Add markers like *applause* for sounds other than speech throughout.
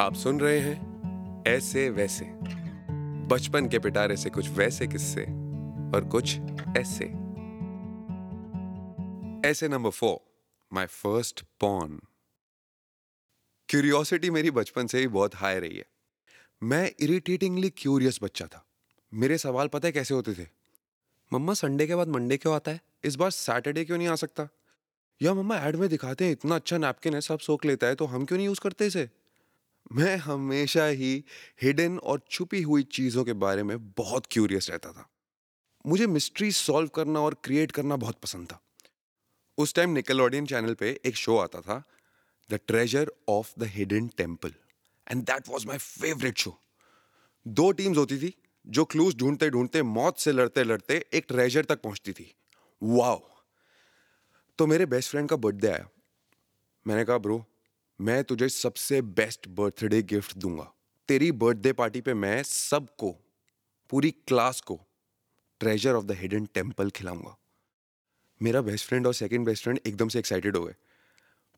आप सुन रहे हैं ऐसे वैसे। बचपन के पिटारे से कुछ वैसे किस्से और कुछ ऐसे। ऐसे number four my first porn curiosity मेरी बचपन से ही बहुत हाई रही है। मैं इरिटेटिंगली क्यूरियस बच्चा था। मेरे सवाल पता है कैसे होते थे? मम्मा संडे के बाद मंडे क्यों आता है? इस बार सैटरडे क्यों नहीं आ सकता? या मम्मा एड में दिखाते हैं, इतना अच्छा नैपकिन है, सब सोख लेता है तो हम क्यों नहीं यूज़ करते इसे? मैं हमेशा ही हिडन और छुपी हुई चीज़ों के बारे में बहुत क्यूरियस रहता था। मुझे मिस्ट्री सॉल्व करना और क्रिएट करना बहुत पसंद था। उस टाइम निकलॉडियन चैनल पे एक शो आता था the treasure of the hidden temple and that was my favourite show दो टीम्स होती थी, जो क्लूज ढूंढते ढूंढते मौत से लड़ते लड़ते एक ट्रेजर तक पहुँचती थी। वाओ तो मेरे बेस्ट फ्रेंड का बर्थडे आया। मैंने कहा ब्रो मैं तुझे सबसे बेस्ट बर्थडे गिफ्ट दूँगा। तेरी बर्थडे पार्टी पे मैं सबको, पूरी क्लास को treasure of the hidden temple खिलाऊँगा। मेरा बेस्ट फ्रेंड और सेकंड बेस्ट फ्रेंड एकदम से एक्साइटेड हो गए।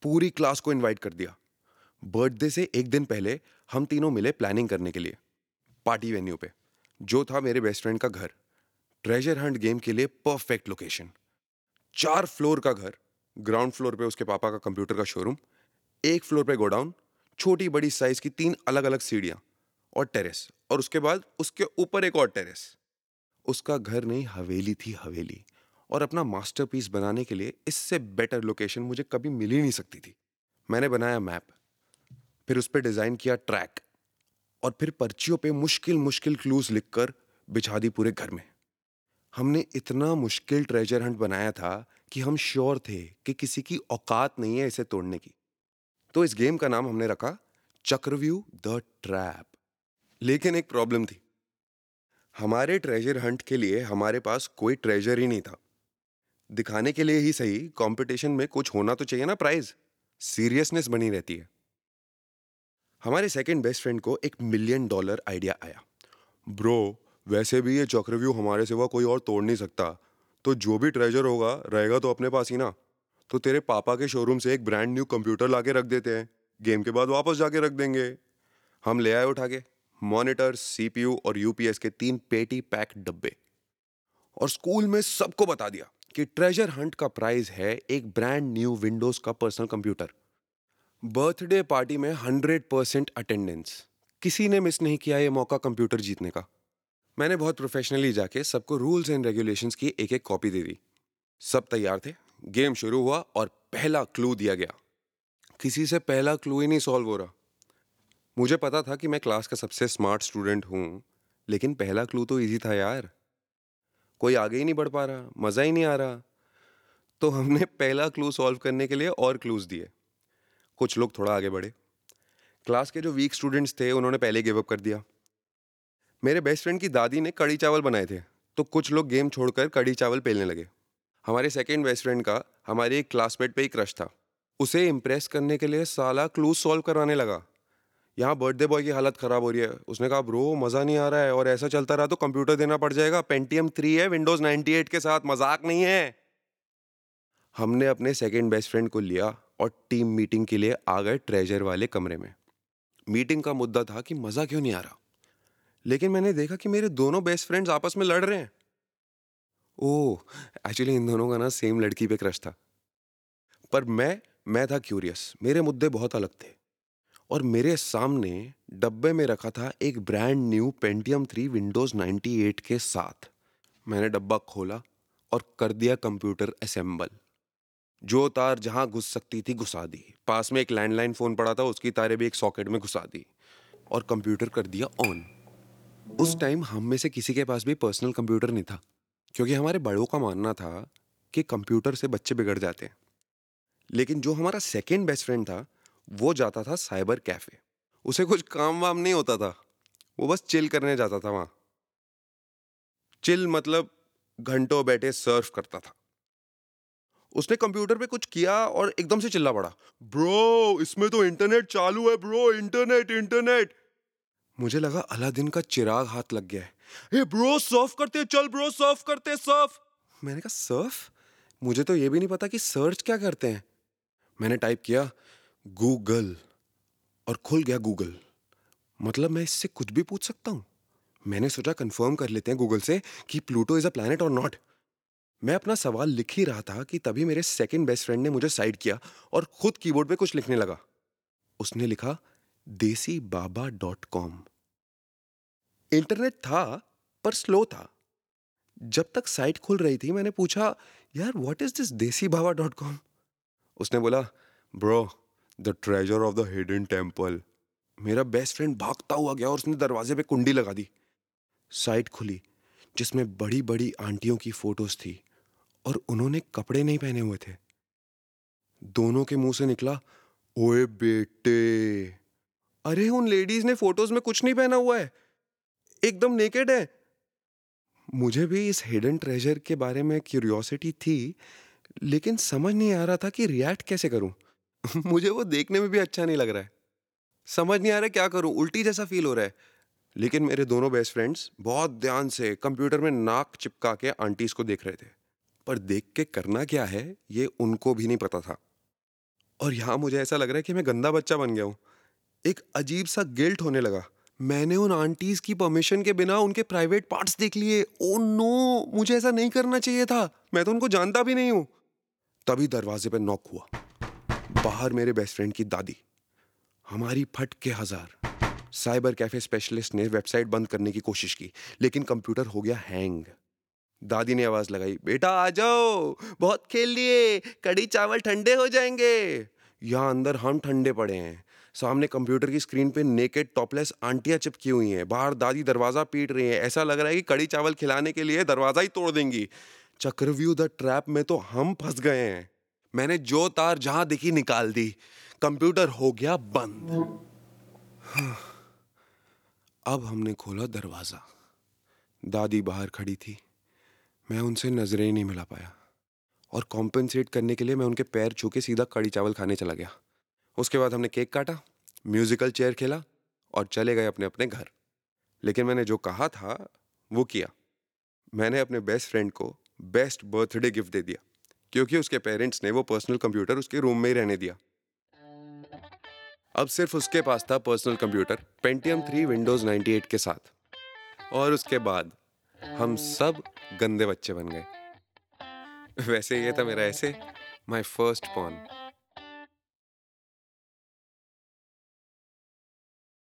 पूरी क्लास को इनवाइट कर दिया। बर्थडे से एक दिन पहले हम तीनों मिले प्लानिंग करने के लिए पार्टी वेन्यू पे, जो था मेरे बेस्ट फ्रेंड का घर। ट्रेजर हंट गेम के लिए परफेक्ट लोकेशन चार फ्लोर का घर ग्राउंड फ्लोर पे उसके पापा का कंप्यूटर का शोरूम एक फ्लोर पे गोडाउन, छोटी बड़ी साइज़ की तीन अलग अलग सीढ़ियाँ और टेरेस और उसके बाद उसके ऊपर एक और टेरेस उसका घर नहीं, हवेली थी हवेली और अपना मास्टरपीस बनाने के लिए इससे बेटर लोकेशन मुझे कभी मिल ही नहीं सकती थी। मैंने बनाया मैप फिर उस पर डिज़ाइन किया ट्रैक और फिर पर्चियों पे मुश्किल मुश्किल क्लूज लिखकर बिछा दी पूरे घर में। हमने इतना मुश्किल ट्रेजर हंट बनाया था कि हम श्योर थे कि किसी की औकात नहीं है इसे तोड़ने की। तो इस गेम का नाम हमने रखा चक्रव्यू द ट्रैप। लेकिन एक प्रॉब्लम थी। हमारे ट्रेजर हंट के लिए हमारे पास कोई ट्रेजर ही नहीं था। दिखाने के लिए ही सही, कंपटीशन में कुछ होना तो चाहिए ना प्राइज। सीरियसनेस बनी रहती है। हमारे सेकंड बेस्ट फ्रेंड को एक मिलियन डॉलर आइडिया आया। ब्रो, वैसे भी ये चक्रव्यू हमारे सिवा कोई और तोड़ नहीं सकता। तो जो भी ट्रेजर होगा, रहेगा तो अपने पास ही ना। तो तेरे पापा के शोरूम से एक ब्रांड न्यू कंप्यूटर लाके रख देते हैं। गेम के बाद वापस जाके रख देंगे। हम ले आए उठा के मॉनिटर सीपीयू और यूपीएस के तीन पेटी पैक डब्बे। और स्कूल में सबको बता दिया कि ट्रेजर हंट का प्राइस है एक ब्रांड न्यू विंडोज़ का पर्सनल कंप्यूटर बर्थडे पार्टी में हंड्रेड परसेंट अटेंडेंस किसी ने मिस नहीं किया ये मौका कंप्यूटर जीतने का। मैंने बहुत प्रोफेशनली जाके सबको रूल्स एंड रेगुलेशंस की एक एक कॉपी दे दी। सब तैयार थे? गेम शुरू हुआ और पहला क्लू दिया गया। किसी से पहला क्लू ही नहीं सॉल्व हो रहा। मुझे पता था कि मैं क्लास का सबसे स्मार्ट स्टूडेंट हूँ, लेकिन पहला क्लू तो इजी था यार। कोई आगे ही नहीं बढ़ पा रहा, मज़ा ही नहीं आ रहा। तो हमने पहला क्लू सॉल्व करने के लिए और क्लूज दिए। कुछ लोग थोड़ा आगे बढ़े। क्लास के जो वीक स्टूडेंट्स थे, उन्होंने पहले गिव अप कर दिया। मेरे बेस्ट फ्रेंड की दादी ने कड़ी चावल बनाए थे तो कुछ लोग गेम छोड़कर कड़ी चावल पेलने लगे। हमारे सेकेंड बेस्ट फ्रेंड का, हमारे एक क्लासमेट पे ही क्रश था। उसे इम्प्रेस करने के लिए साला क्लूज सॉल्व करवाने लगा। यहाँ बर्थडे बॉय की हालत खराब हो रही है। उसने कहा, ब्रो, मज़ा नहीं आ रहा है और ऐसा चलता रहा तो कंप्यूटर देना पड़ जाएगा। पेंटीएम थ्री है विंडोज़ 98 के साथ मज़ाक नहीं है। हमने अपने सेकेंड बेस्ट फ्रेंड को लिया और टीम मीटिंग के लिए आ गए ट्रेजर वाले कमरे में। मीटिंग का मुद्दा था कि मज़ा क्यों नहीं आ रहा? लेकिन मैंने देखा कि मेरे दोनों बेस्ट फ्रेंड्स आपस में लड़ रहे हैं। ओह एक्चुअली इन दोनों का ना सेम लड़की पे क्रश था। पर मैं मैं था क्यूरियस मेरे मुद्दे बहुत अलग थे। और मेरे सामने डब्बे में रखा था एक brand new Pentium three Windows 98 के साथ। मैंने डब्बा खोला और कर दिया कंप्यूटर असेंबल जो तार जहाँ घुस सकती थी घुसा दी। पास में एक लैंडलाइन फ़ोन पड़ा था, उसकी तारें भी एक सॉकेट में घुसा दी और कंप्यूटर कर दिया ऑन उस टाइम हम में से किसी के पास भी पर्सनल कंप्यूटर नहीं था। क्योंकि हमारे बड़ों का मानना था कि कंप्यूटर से बच्चे बिगड़ जाते हैं। लेकिन जो हमारा सेकेंड बेस्ट फ्रेंड था, वो जाता था साइबर कैफ़े उसे कुछ काम वाम नहीं होता था। वो बस चिल करने जाता था वहाँ। चिल मतलब घंटों बैठे सर्फ करता था। उसने कंप्यूटर पे कुछ किया और एकदम से चिल्ला पड़ा। ब्रो, इसमें तो इंटरनेट चालू है ब्रो इंटरनेट इंटरनेट मुझे लगा, अलादीन का चिराग हाथ लग गया है। ए ब्रो सर्फ करते, चल ब्रो सर्फ करते सर्फ मैंने कहा सर्फ मुझे तो ये भी नहीं पता कि सर्च क्या करते हैं। मैंने टाइप किया गूगल और खुल गया गूगल मतलब मैं इससे कुछ भी पूछ सकता हूँ। मैंने सोचा कंफर्म कर लेते हैं गूगल से कि प्लूटो इज़ अ प्लैनेट और नॉट मैं अपना सवाल लिख ही रहा था कि तभी मेरे सेकंड बेस्ट फ्रेंड ने मुझे साइड किया और खुद कीबोर्ड पे कुछ लिखने लगा। उसने लिखा देसी बाबा डॉट कॉम इंटरनेट था, पर स्लो था। जब तक साइट खुल रही थी, मैंने पूछा, यार व्हाट इज़ दिस देसी बाबा डॉट कॉम उसने बोला bro the treasure of the hidden temple मेरा बेस्ट फ्रेंड भागता हुआ गया और उसने दरवाजे पे कुंडी लगा दी। साइट खुली, जिसमें बड़ी बड़ी आंटियों की फ़ोटोज़ थी और उन्होंने कपड़े नहीं पहने हुए थे। दोनों के मुँह से निकला, ओए बेटे, अरे, उन लेडीज़ ने फ़ोटोज़ में कुछ नहीं पहना हुआ है। एकदम नेकेड है। मुझे भी इस हिडन ट्रेजर के बारे में क्यूरियोसिटी थी, लेकिन समझ नहीं आ रहा था कि रिएक्ट कैसे करूँ। *laughs* मुझे वो देखने में भी अच्छा नहीं लग रहा है। समझ नहीं आ रहा क्या करूँ, उल्टी जैसा फील हो रहा है। लेकिन मेरे दोनों बेस्ट फ्रेंड्स बहुत ध्यान से कंप्यूटर में नाक चिपका के आंटीज को देख रहे थे। पर देख के करना क्या है, ये उनको भी नहीं पता था। और यहाँ मुझे ऐसा लग रहा है कि मैं गंदा बच्चा बन गया हूँ। एक अजीब सा गिल्ट होने लगा। मैंने उन आंटीज की परमिशन के बिना उनके प्राइवेट पार्ट्स देख लिए। ओ नो मुझे ऐसा नहीं करना चाहिए था। मैं तो उनको जानता भी नहीं हूँ। तभी दरवाजे पर नॉक हुआ। बाहर मेरे बेस्ट फ्रेंड की दादी। हमारी फट के हज़ार। साइबर कैफ़े स्पेशलिस्ट ने वेबसाइट बंद करने की कोशिश की, लेकिन कंप्यूटर हो गया हैंग दादी ने आवाज़ लगाई, बेटा आ जाओ, बहुत खेल लिए कड़ी चावल ठंडे हो जाएँगे। यहाँ अंदर हम ठंडे पड़े हैं। सामने कंप्यूटर की स्क्रीन पे नेकेड टॉपलेस आंटियाँ चिपकी हुई हैं। बाहर दादी दरवाज़ा पीट रही हैं। ऐसा लग रहा है कि कड़ी चावल खिलाने के लिए दरवाज़ा ही तोड़ देंगी। चक्रव्यू द ट्रैप में तो हम फंस गए हैं। मैंने जो तार जहाँ दिखी निकाल दी। कंप्यूटर हो गया बंद। अब हमने खोला दरवाज़ा। दादी बाहर खड़ी थी। मैं उनसे नज़रें ही नहीं मिला पाया। और कॉम्पेंसेट करने के लिए मैं उनके पैर छू के सीधा कड़ी चावल खाने चला गया। उसके बाद हमने केक काटा म्यूजिकल चेयर खेला और चले गए अपने अपने घर। लेकिन मैंने जो कहा था, वो किया। मैंने अपने बेस्ट फ्रेंड को बेस्ट बर्थडे गिफ्ट दे दिया, क्योंकि उसके पेरेंट्स ने वो पर्सनल कंप्यूटर उसके रूम में ही रहने दिया। अब सिर्फ़ उसके पास था personal computer Pentium three Windows 98 के साथ। और उसके बाद हम सब गंदे बच्चे बन गए। वैसे ये था मेरा ऐसे माई फ़र्स्ट पॉन